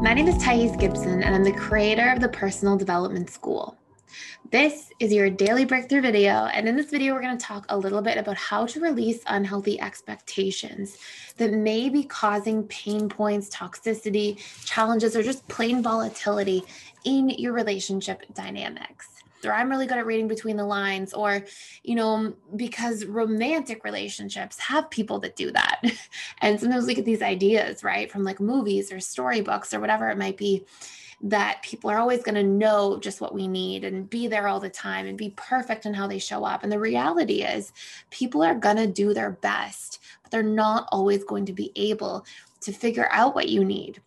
My name is Thais Gibson, and I'm the creator of the Personal Development School. This is your daily breakthrough video. And in this video, we're going to talk a little bit about how to release unhealthy expectations that may be causing pain points, toxicity, challenges, or just plain volatility in your relationship dynamics or I'm really good at reading between the lines, or, you know, because romantic relationships have people that do that. and sometimes we get these ideas, right, from like movies or storybooks or whatever it might be that people are always going to know just what we need and be there all the time and be perfect in how they show up. And the reality is, people are going to do their best, but they're not always going to be able to figure out what you need.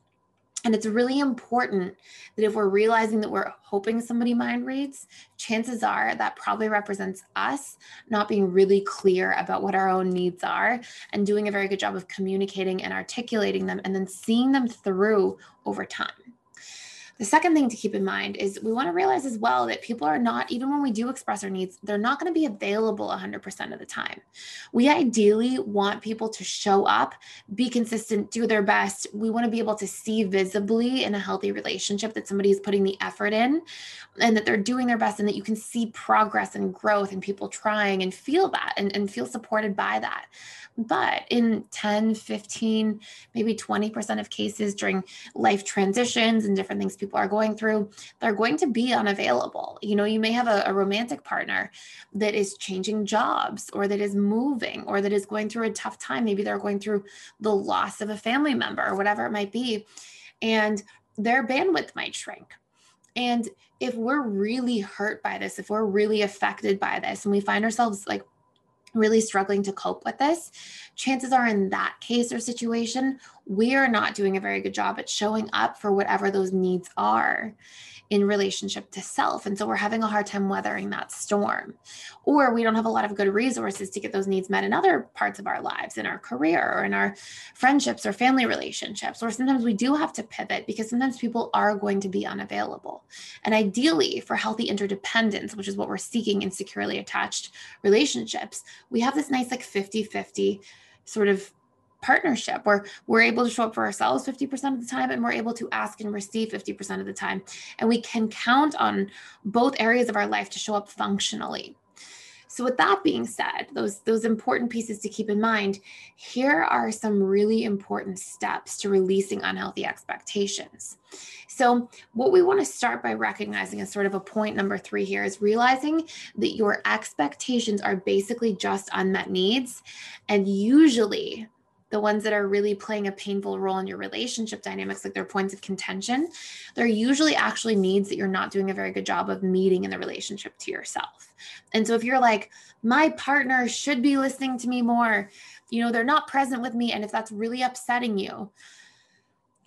And it's really important that if we're realizing that we're hoping somebody mind reads, chances are that probably represents us not being really clear about what our own needs are and doing a very good job of communicating and articulating them and then seeing them through over time. The second thing to keep in mind is we want to realize as well that people are not, even when we do express our needs, they're not going to be available 100% of the time. We ideally want people to show up, be consistent, do their best. We want to be able to see visibly in a healthy relationship that somebody is putting the effort in and that they're doing their best and that you can see progress and growth and people trying and feel that and, and feel supported by that. But in 10, 15, maybe 20% of cases during life transitions and different things people are going through, they're going to be unavailable. You know, you may have a, a romantic partner that is changing jobs or that is moving or that is going through a tough time. Maybe they're going through the loss of a family member or whatever it might be. And their bandwidth might shrink. And if we're really hurt by this, if we're really affected by this, and we find ourselves like really struggling to cope with this, chances are in that case or situation, we are not doing a very good job at showing up for whatever those needs are in relationship to self. And so we're having a hard time weathering that storm. Or we don't have a lot of good resources to get those needs met in other parts of our lives, in our career or in our friendships or family relationships. Or sometimes we do have to pivot because sometimes people are going to be unavailable. And ideally, for healthy interdependence, which is what we're seeking in securely attached relationships, we have this nice like 50 50 sort of partnership where we're able to show up for ourselves 50% of the time and we're able to ask and receive 50% of the time. And we can count on both areas of our life to show up functionally. So with that being said, those those important pieces to keep in mind, here are some really important steps to releasing unhealthy expectations. So what we want to start by recognizing as sort of a point number 3 here is realizing that your expectations are basically just unmet needs and usually the ones that are really playing a painful role in your relationship dynamics, like their points of contention, they're usually actually needs that you're not doing a very good job of meeting in the relationship to yourself. And so if you're like, my partner should be listening to me more, you know, they're not present with me. And if that's really upsetting you,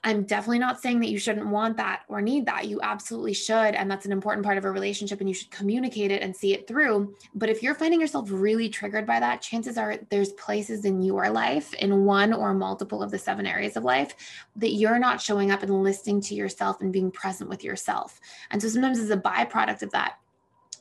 I'm definitely not saying that you shouldn't want that or need that. You absolutely should. And that's an important part of a relationship and you should communicate it and see it through. But if you're finding yourself really triggered by that, chances are there's places in your life, in one or multiple of the seven areas of life, that you're not showing up and listening to yourself and being present with yourself. And so sometimes as a byproduct of that,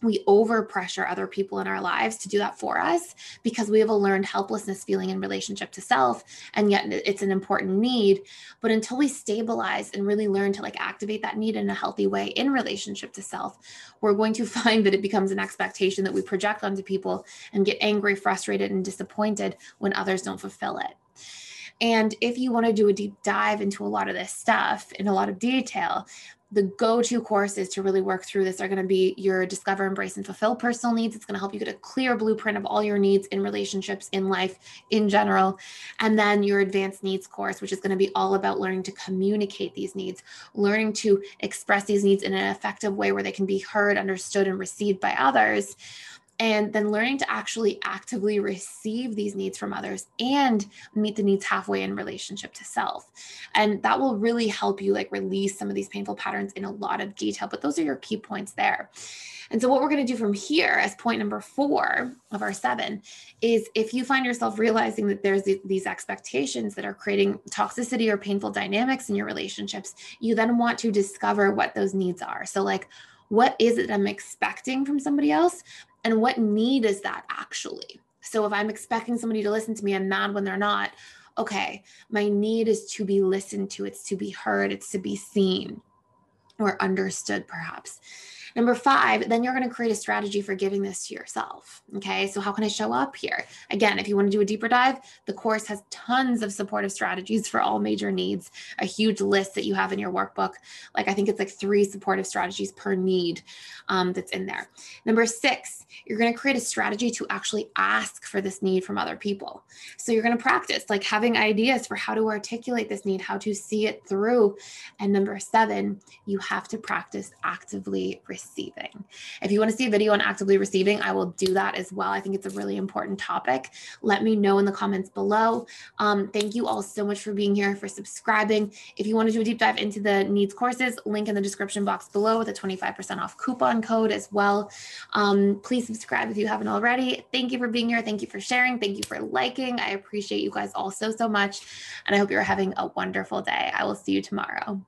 we overpressure other people in our lives to do that for us because we have a learned helplessness feeling in relationship to self and yet it's an important need. But until we stabilize and really learn to like activate that need in a healthy way in relationship to self we're going to find that it becomes an expectation that we project onto people and get angry frustrated and disappointed when others don't fulfill it and if you want to do a deep dive into a lot of this stuff in a lot of detail, the go-to courses to really work through this are going to be your discover embrace and fulfill personal needs. It's going to help you get a clear blueprint of all your needs in relationships in life in general. And then your advanced needs course which is going to be all about learning to communicate these needs learning to express these needs in an effective way where they can be heard understood and received by others and then learning to actually actively receive these needs from others and meet the needs halfway in relationship to self. And that will really help you like release some of these painful patterns in a lot of detail but those are your key points there. And so what we're going to do from here as point number four of our seven is if you find yourself realizing that there's these expectations that are creating toxicity or painful dynamics in your relationships you then want to discover what those needs are. So like what is it I'm expecting from somebody else? And what need is that actually? So if I'm expecting somebody to listen to me, I'm mad when they're not. okay, my need is to be listened to, it's to be heard, it's to be seen or understood, perhaps. Number five, then you're going to create a strategy for giving this to yourself. Okay. So, how can I show up here? Again, if you want to do a deeper dive, the course has tons of supportive strategies for all major needs, a huge list that you have in your workbook. Like, I think it's like three supportive strategies per need um, that's in there. Number six, you're going to create a strategy to actually ask for this need from other people. So, you're going to practice like having ideas for how to articulate this need, how to see it through. And number seven, you have to practice actively receiving. If you want to see a video on actively receiving, I will do that as well. I think it's a really important topic. Let me know in the comments below. Um, thank you all so much for being here, for subscribing. If you want to do a deep dive into the needs courses, link in the description box below with a 25% off coupon code as well. Um, please subscribe if you haven't already. Thank you for being here. Thank you for sharing. Thank you for liking. I appreciate you guys all so, so much. And I hope you're having a wonderful day. I will see you tomorrow.